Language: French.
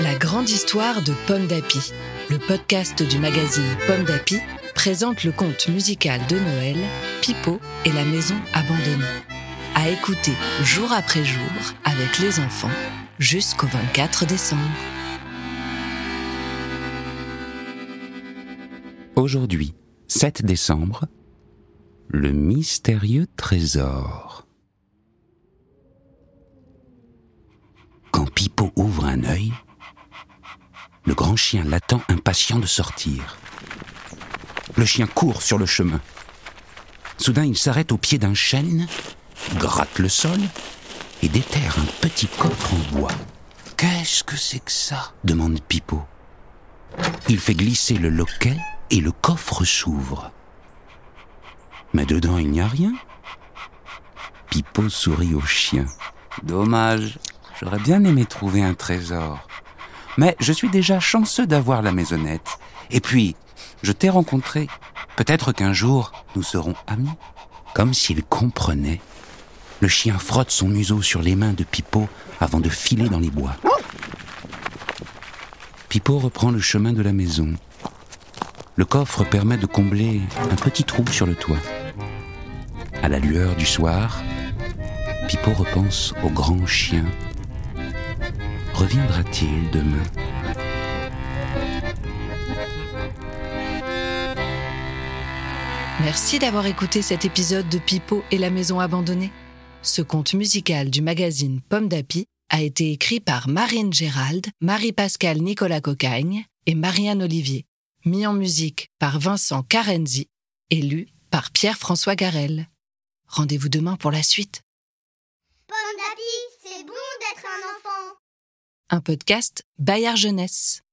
La grande histoire de Pomme d'Api, le podcast du magazine Pomme d'Api, présente le conte musical de Noël, Pipo et la maison abandonnée. À écouter jour après jour avec les enfants jusqu'au 24 décembre. Aujourd'hui, 7 décembre, le mystérieux trésor. Quand Pipo ouvre un œil, le grand chien l'attend impatient de sortir. Le chien court sur le chemin. Soudain, il s'arrête au pied d'un chêne, gratte le sol et déterre un petit coffre en bois. Qu'est-ce que c'est que ça? demande Pipo. Il fait glisser le loquet et le coffre s'ouvre. Mais dedans, il n'y a rien. Pipo sourit au chien. Dommage, j'aurais bien aimé trouver un trésor. Mais je suis déjà chanceux d'avoir la maisonnette. Et puis, je t'ai rencontré. Peut-être qu'un jour, nous serons amis. Comme s'il comprenait. Le chien frotte son museau sur les mains de Pipo avant de filer dans les bois. Pipo reprend le chemin de la maison. Le coffre permet de combler un petit trou sur le toit. À la lueur du soir, Pipo repense au grand chien. Reviendra-t-il demain? Merci d'avoir écouté cet épisode de Pipo et la maison abandonnée. Ce conte musical du magazine Pomme d'Api a été écrit par Marine Gérald, Marie-Pascale Nicolas Cocagne et Marianne Olivier, mis en musique par Vincent Carenzi et lu par Pierre-François Garel. Rendez-vous demain pour la suite. D'api, c'est bon d'être un enfant. Un podcast Bayard Jeunesse.